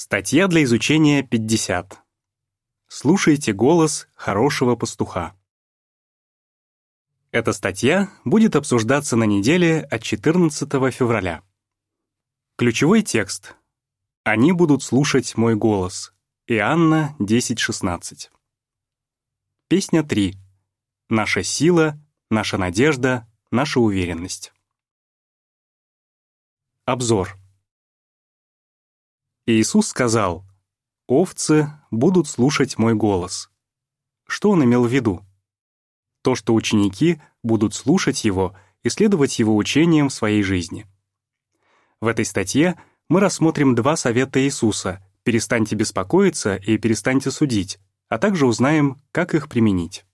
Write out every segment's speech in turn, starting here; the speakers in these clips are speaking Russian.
Статья для изучения 50. Слушайте голос хорошего пастуха. Эта статья будет обсуждаться на неделе от 14 февраля. Ключевой текст. Они будут слушать мой голос. Иоанна 10.16. Песня 3. Наша сила, наша надежда, наша уверенность. Обзор. Иисус сказал, «Овцы будут слушать мой голос». Что он имел в виду? То, что ученики будут слушать его и следовать его учениям в своей жизни. В этой статье мы рассмотрим два совета Иисуса «перестаньте беспокоиться» и «перестаньте судить», а также узнаем, как их применить.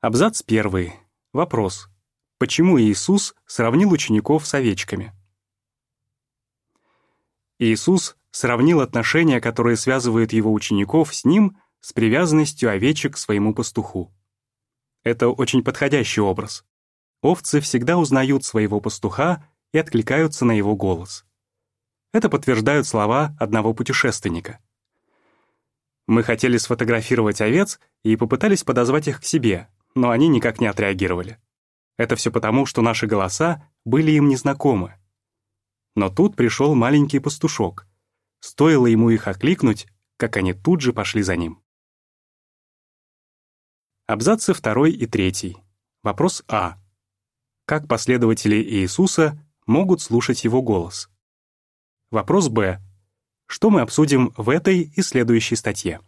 Абзац первый. Вопрос. Почему Иисус сравнил учеников с овечками? Иисус сравнил отношения, которые связывают его учеников с ним, с привязанностью овечек к своему пастуху. Это очень подходящий образ. Овцы всегда узнают своего пастуха и откликаются на его голос. Это подтверждают слова одного путешественника. Мы хотели сфотографировать овец и попытались подозвать их к себе, но они никак не отреагировали. Это все потому, что наши голоса были им незнакомы. Но тут пришел маленький пастушок. Стоило ему их окликнуть, как они тут же пошли за ним. Абзацы второй и третий. Вопрос А. Как последователи Иисуса могут слушать Его голос? Вопрос Б. Что мы обсудим в этой и следующей статье?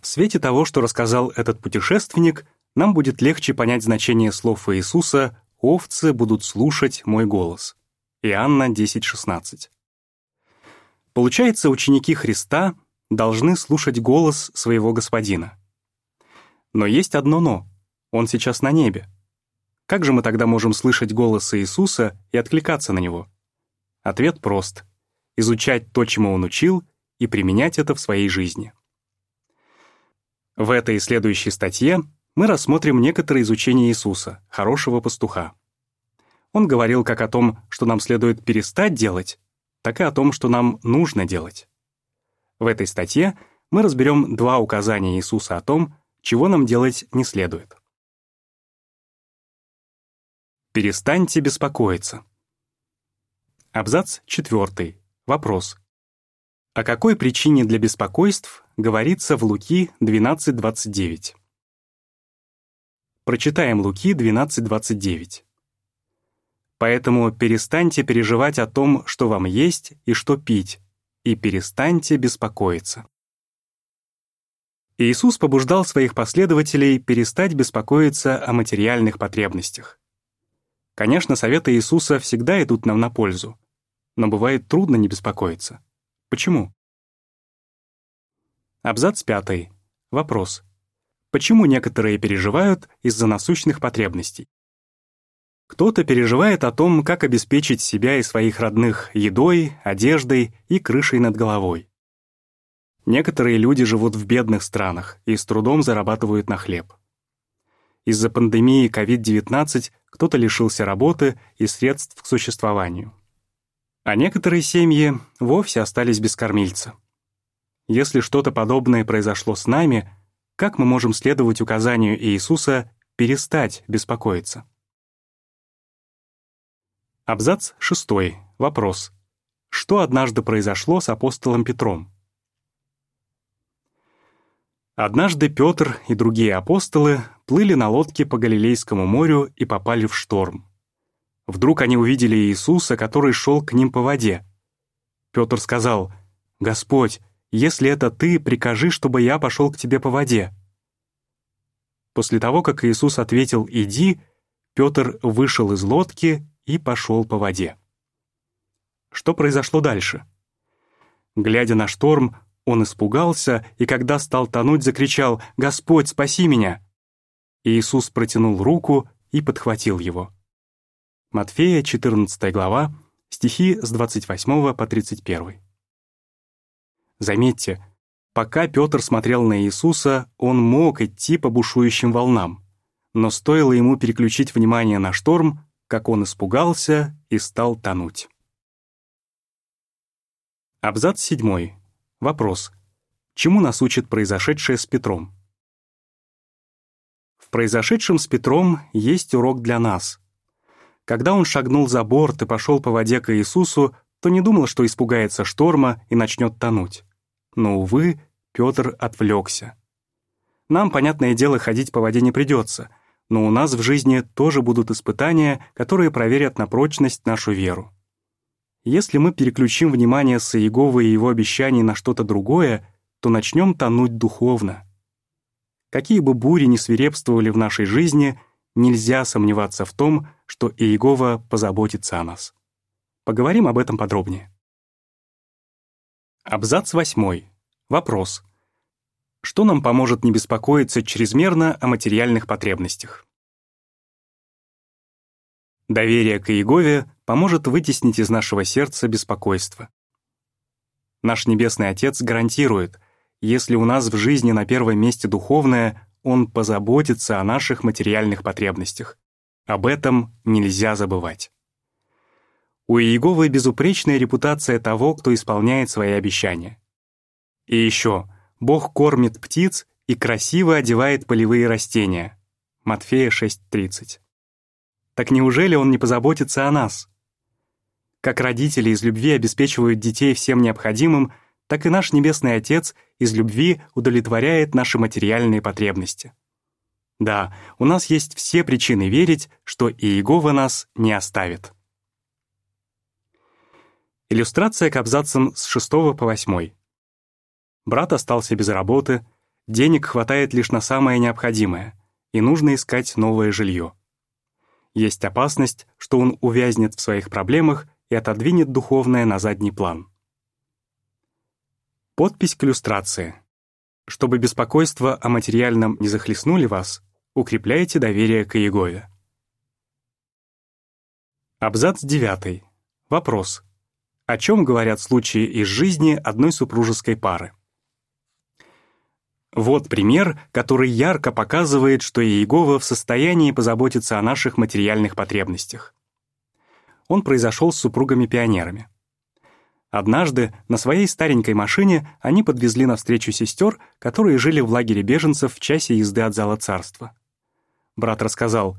В свете того, что рассказал этот путешественник, нам будет легче понять значение слов Иисуса «овцы будут слушать мой голос». Иоанна 10.16. Получается, ученики Христа должны слушать голос своего Господина. Но есть одно «но». Он сейчас на небе. Как же мы тогда можем слышать голос Иисуса и откликаться на него? Ответ прост. Изучать то, чему Он учил, и применять это в своей жизни. В этой и следующей статье мы рассмотрим некоторые изучения Иисуса, хорошего пастуха. Он говорил как о том, что нам следует перестать делать, так и о том, что нам нужно делать. В этой статье мы разберем два указания Иисуса о том, чего нам делать не следует. Перестаньте беспокоиться. Абзац 4. Вопрос. О какой причине для беспокойств говорится в Луки 12.29? Прочитаем Луки 12.29. Поэтому перестаньте переживать о том, что вам есть и что пить, и перестаньте беспокоиться. Иисус побуждал своих последователей перестать беспокоиться о материальных потребностях. Конечно, советы Иисуса всегда идут нам на пользу, но бывает трудно не беспокоиться. Почему? Абзац пятый. Вопрос. Почему некоторые переживают из-за насущных потребностей? Кто-то переживает о том, как обеспечить себя и своих родных едой, одеждой и крышей над головой. Некоторые люди живут в бедных странах и с трудом зарабатывают на хлеб. Из-за пандемии COVID-19 кто-то лишился работы и средств к существованию. А некоторые семьи вовсе остались без кормильца. Если что-то подобное произошло с нами, как мы можем следовать указанию Иисуса перестать беспокоиться? Абзац 6. Вопрос. Что однажды произошло с апостолом Петром? Однажды Петр и другие апостолы плыли на лодке по Галилейскому морю и попали в шторм. Вдруг они увидели Иисуса, который шел к ним по воде. Петр сказал, «Господь, если это ты, прикажи, чтобы я пошел к тебе по воде». После того, как Иисус ответил «Иди», Петр вышел из лодки и пошел по воде. Что произошло дальше? Глядя на шторм, он испугался и, когда стал тонуть, закричал «Господь, спаси меня!» Иисус протянул руку и подхватил его. Матфея, 14 глава, стихи с 28 по 31. Заметьте, пока Петр смотрел на Иисуса, он мог идти по бушующим волнам, но стоило ему переключить внимание на шторм, как он испугался и стал тонуть. Абзац 7. Вопрос. Чему нас учит произошедшее с Петром? В произошедшем с Петром есть урок для нас. Когда он шагнул за борт и пошел по воде к Иисусу, то не думал, что испугается шторма и начнет тонуть. Но, увы, Петр отвлекся. Нам, понятное дело, ходить по воде не придется, но у нас в жизни тоже будут испытания, которые проверят на прочность нашу веру. Если мы переключим внимание с Иеговы и его обещаний на что-то другое, то начнем тонуть духовно. Какие бы бури ни свирепствовали в нашей жизни, нельзя сомневаться в том, что Иегова позаботится о нас. Поговорим об этом подробнее. Абзац 8. Вопрос. Что нам поможет не беспокоиться чрезмерно о материальных потребностях? Доверие к Иегове поможет вытеснить из нашего сердца беспокойство. Наш Небесный Отец гарантирует, если у нас в жизни на первом месте духовное, Он позаботится о наших материальных потребностях. Об этом нельзя забывать. У Иеговы безупречная репутация того, кто исполняет свои обещания. И еще, Бог кормит птиц и красиво одевает полевые растения. Матфея 6.30. Так неужели Он не позаботится о нас? Как родители из любви обеспечивают детей всем необходимым, так и наш Небесный Отец из любви удовлетворяет наши материальные потребности. Да, у нас есть все причины верить, что Иегова нас не оставит. Иллюстрация к абзацам с 6 по 8. Брат остался без работы, денег хватает лишь на самое необходимое, и нужно искать новое жилье. Есть опасность, что он увязнет в своих проблемах и отодвинет духовное на задний план. Подпись к иллюстрации. Чтобы беспокойство о материальном не захлестнули вас, укрепляйте доверие к Иегове. Абзац 9. Вопрос. О чем говорят случаи из жизни одной супружеской пары? Вот пример, который ярко показывает, что Иегова в состоянии позаботиться о наших материальных потребностях. Он произошел с супругами-пионерами. Однажды на своей старенькой машине они подвезли навстречу сестер, которые жили в лагере беженцев в часе езды от зала царства. Брат рассказал,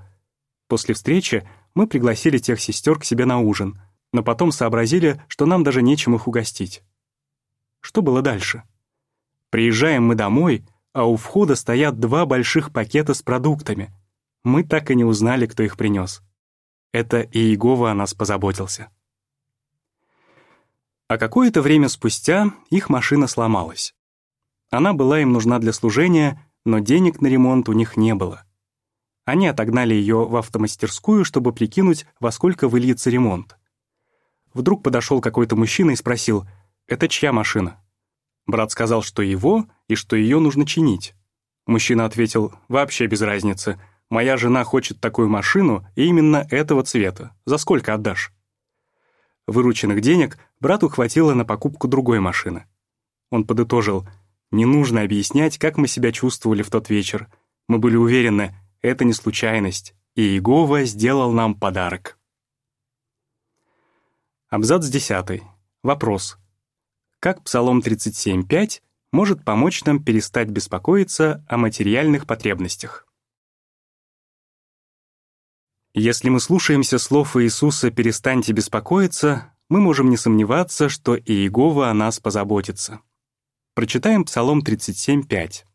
«После встречи мы пригласили тех сестер к себе на ужин, но потом сообразили, что нам даже нечем их угостить». Что было дальше? Приезжаем мы домой, а у входа стоят два больших пакета с продуктами. Мы так и не узнали, кто их принес. Это Иегова о нас позаботился. А какое-то время спустя их машина сломалась. Она была им нужна для служения, но денег на ремонт у них не было. Они отогнали ее в автомастерскую, чтобы прикинуть, во сколько выльется ремонт. Вдруг подошел какой-то мужчина и спросил, «Это чья машина?» Брат сказал, что его и что ее нужно чинить. Мужчина ответил, «Вообще без разницы. Моя жена хочет такую машину и именно этого цвета. За сколько отдашь?» Вырученных денег брату хватило на покупку другой машины. Он подытожил, «Не нужно объяснять, как мы себя чувствовали в тот вечер. Мы были уверены, это не случайность, и Иегова сделал нам подарок». Абзац 10. Вопрос. Как Псалом 37.5 может помочь нам перестать беспокоиться о материальных потребностях? Если мы слушаемся слов Иисуса «перестаньте беспокоиться», мы можем не сомневаться, что Иегова о нас позаботится. Прочитаем Псалом 37.5.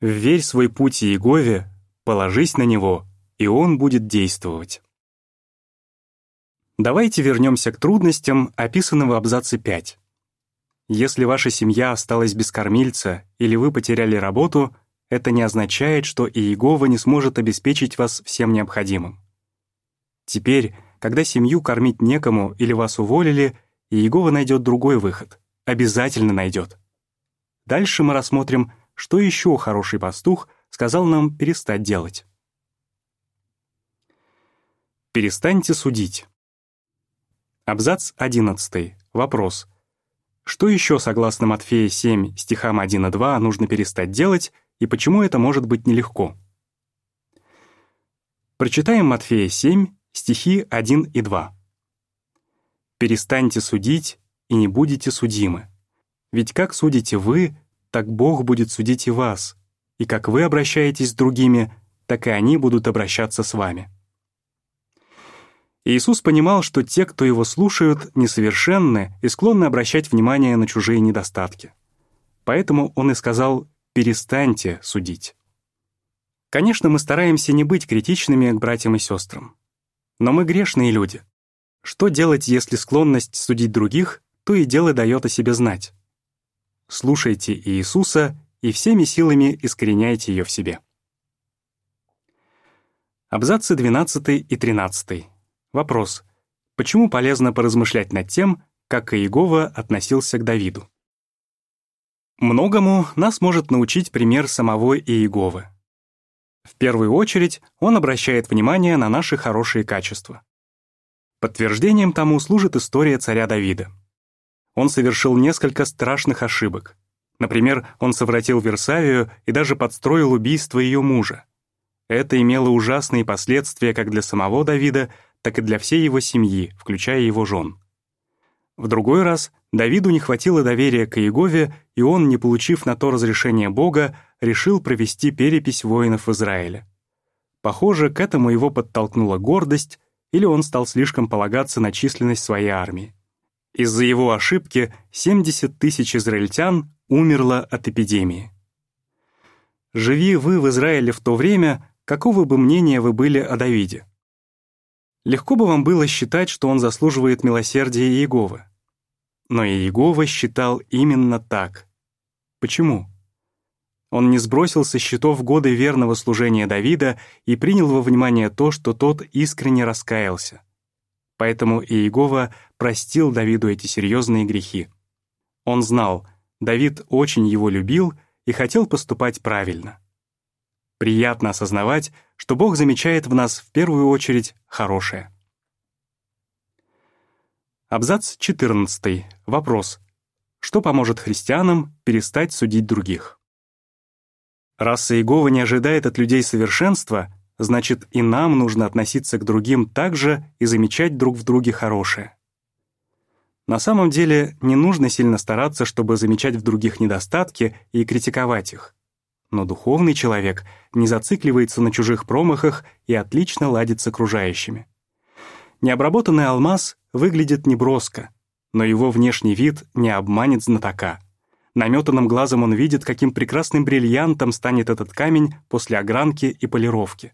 «Вверь свой путь Иегове, положись на Него, и Он будет действовать». Давайте вернемся к трудностям, описанным в абзаце 5. Если ваша семья осталась без кормильца или вы потеряли работу, это не означает, что Иегова не сможет обеспечить вас всем необходимым. Теперь, когда семью кормить некому или вас уволили, Иегова найдет другой выход. Обязательно найдет. Дальше мы рассмотрим, что еще хороший пастух сказал нам перестать делать. Перестаньте судить. Абзац 11. Вопрос. Что еще, согласно Матфея 7, стихам 1 и 2, нужно перестать делать, и почему это может быть нелегко? Прочитаем Матфея 7, стихи 1 и 2. «Перестаньте судить, и не будете судимы. Ведь как судите вы, так Бог будет судить и вас, и как вы обращаетесь с другими, так и они будут обращаться с вами». Иисус понимал, что те, кто его слушают, несовершенны и склонны обращать внимание на чужие недостатки. Поэтому он и сказал «перестаньте судить». Конечно, мы стараемся не быть критичными к братьям и сестрам. Но мы грешные люди. Что делать, если склонность судить других то и дело дает о себе знать? Слушайте Иисуса и всеми силами искореняйте ее в себе. Абзацы 12 и 13. Вопрос. Почему полезно поразмышлять над тем, как Иегова относился к Давиду? Многому нас может научить пример самого Иеговы. В первую очередь он обращает внимание на наши хорошие качества. Подтверждением тому служит история царя Давида. Он совершил несколько страшных ошибок. Например, он совратил Версавию и даже подстроил убийство ее мужа. Это имело ужасные последствия как для самого Давида, так и для всей его семьи, включая его жен. В другой раз Давиду не хватило доверия к Иегове, и он, не получив на то разрешение Бога, решил провести перепись воинов Израиля. Похоже, к этому его подтолкнула гордость, или он стал слишком полагаться на численность своей армии. Из-за его ошибки 70 тысяч израильтян умерло от эпидемии. Живи вы в Израиле в то время, какого бы мнения вы были о Давиде? Легко бы вам было считать, что он заслуживает милосердия Иеговы. Но Иегова считал именно так. Почему? Он не сбросил со счетов годы верного служения Давида и принял во внимание то, что тот искренне раскаялся. Поэтому Иегова простил Давиду эти серьезные грехи. Он знал, Давид очень его любил и хотел поступать правильно. Приятно осознавать, что Бог замечает в нас в первую очередь хорошее. Абзац 14. Вопрос. Что поможет христианам перестать судить других? Раз Иегова не ожидает от людей совершенства, значит и нам нужно относиться к другим так же и замечать друг в друге хорошее. На самом деле не нужно сильно стараться, чтобы замечать в других недостатки и критиковать их. Но духовный человек не зацикливается на чужих промахах и отлично ладит с окружающими. Необработанный алмаз выглядит неброско, но его внешний вид не обманет знатока. Наметанным глазом он видит, каким прекрасным бриллиантом станет этот камень после огранки и полировки.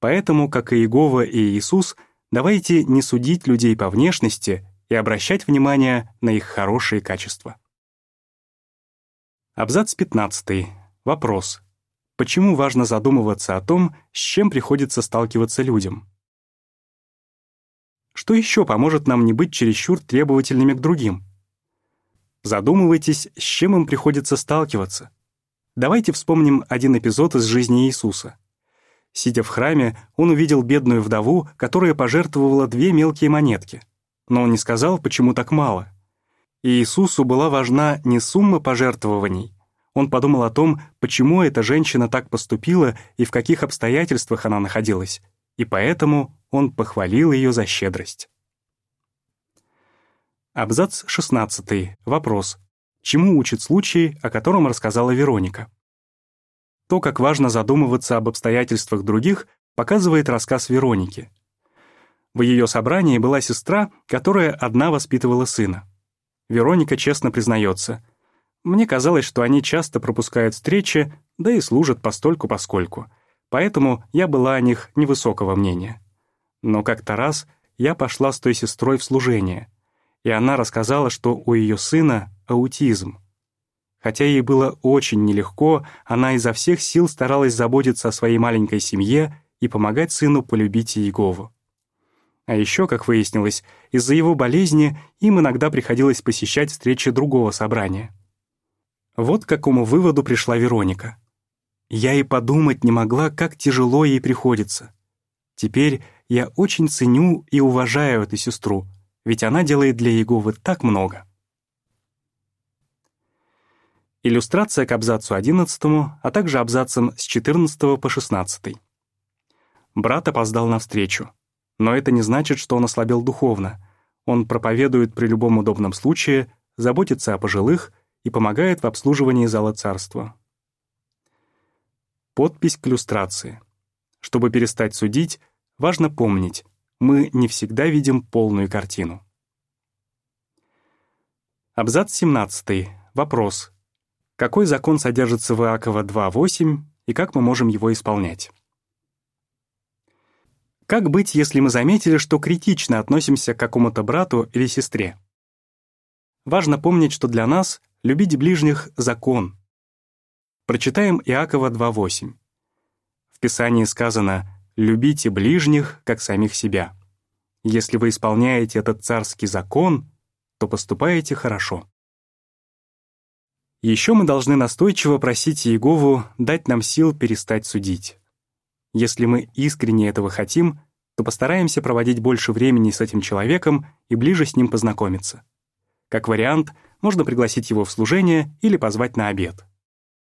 Поэтому, как и Иегова и Иисус, давайте не судить людей по внешности и обращать внимание на их хорошие качества. Абзац 15. Вопрос. Почему важно задумываться о том, с чем приходится сталкиваться людям? Что еще поможет нам не быть чересчур требовательными к другим? Задумывайтесь, с чем им приходится сталкиваться. Давайте вспомним один эпизод из жизни Иисуса. Сидя в храме, он увидел бедную вдову, которая пожертвовала две мелкие монетки. Но он не сказал, почему так мало. И Иисусу была важна не сумма пожертвований, он подумал о том, почему эта женщина так поступила и в каких обстоятельствах она находилась, и поэтому он похвалил ее за щедрость. Абзац 16. Вопрос. Чему учит случай, о котором рассказала Вероника? То, как важно задумываться об обстоятельствах других, показывает рассказ Вероники. В ее собрании была сестра, которая одна воспитывала сына. Вероника честно признается, мне казалось, что они часто пропускают встречи, да и служат постольку-поскольку. Поэтому я была о них невысокого мнения. Но как-то раз я пошла с той сестрой в служение, и она рассказала, что у ее сына аутизм. Хотя ей было очень нелегко, она изо всех сил старалась заботиться о своей маленькой семье и помогать сыну полюбить Иегову. А еще, как выяснилось, из-за его болезни им иногда приходилось посещать встречи другого собрания. Вот к какому выводу пришла Вероника. Я и подумать не могла, как тяжело ей приходится. Теперь я очень ценю и уважаю эту сестру, ведь она делает для Еговы так много. Иллюстрация к абзацу 11, а также абзацам с 14 по 16. Брат опоздал навстречу. Но это не значит, что он ослабел духовно. Он проповедует при любом удобном случае, заботится о пожилых и помогает в обслуживании зала царства. Подпись к иллюстрации. Чтобы перестать судить, важно помнить, мы не всегда видим полную картину. Абзац 17. Вопрос. Какой закон содержится в Иакова 2.8 и как мы можем его исполнять? Как быть, если мы заметили, что критично относимся к какому-то брату или сестре? Важно помнить, что для нас любить ближних — закон. Прочитаем Иакова 2.8. В Писании сказано «любите ближних, как самих себя». Если вы исполняете этот царский закон, то поступаете хорошо. Еще мы должны настойчиво просить Иегову дать нам сил перестать судить. Если мы искренне этого хотим, то постараемся проводить больше времени с этим человеком и ближе с ним познакомиться. Как вариант, можно пригласить его в служение или позвать на обед.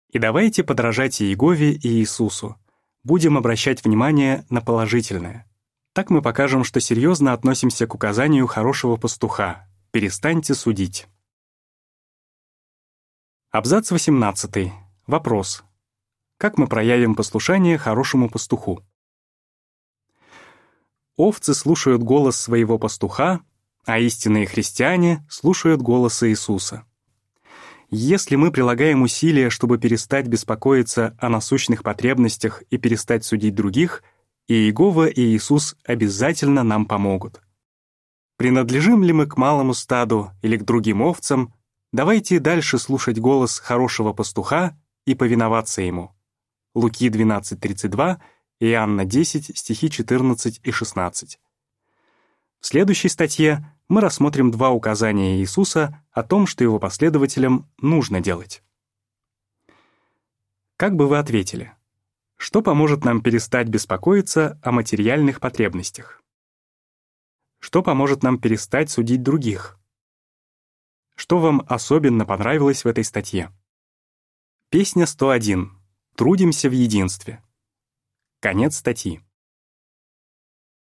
И давайте подражать Иегове и Иисусу. Будем обращать внимание на положительное. Так мы покажем, что серьезно относимся к указанию хорошего пастуха, Перестаньте судить. Абзац 18. Вопрос. Как мы проявим послушание хорошему пастуху? Овцы слушают голос своего пастуха, а истинные христиане слушают голос Иисуса. Если мы прилагаем усилия, чтобы перестать беспокоиться о насущных потребностях и перестать судить других, и Иегова и Иисус обязательно нам помогут. Принадлежим ли мы к малому стаду или к другим овцам, давайте дальше слушать голос хорошего пастуха и повиноваться ему. Луки 12.32, Иоанна 10, стихи 14 и 16. В следующей статье мы рассмотрим два указания Иисуса о том, что его последователям нужно делать. Как бы вы ответили? Что поможет нам перестать беспокоиться о материальных потребностях? Что поможет нам перестать судить других? Что вам особенно понравилось в этой статье? Песня 101. Трудимся в единстве. Конец статьи.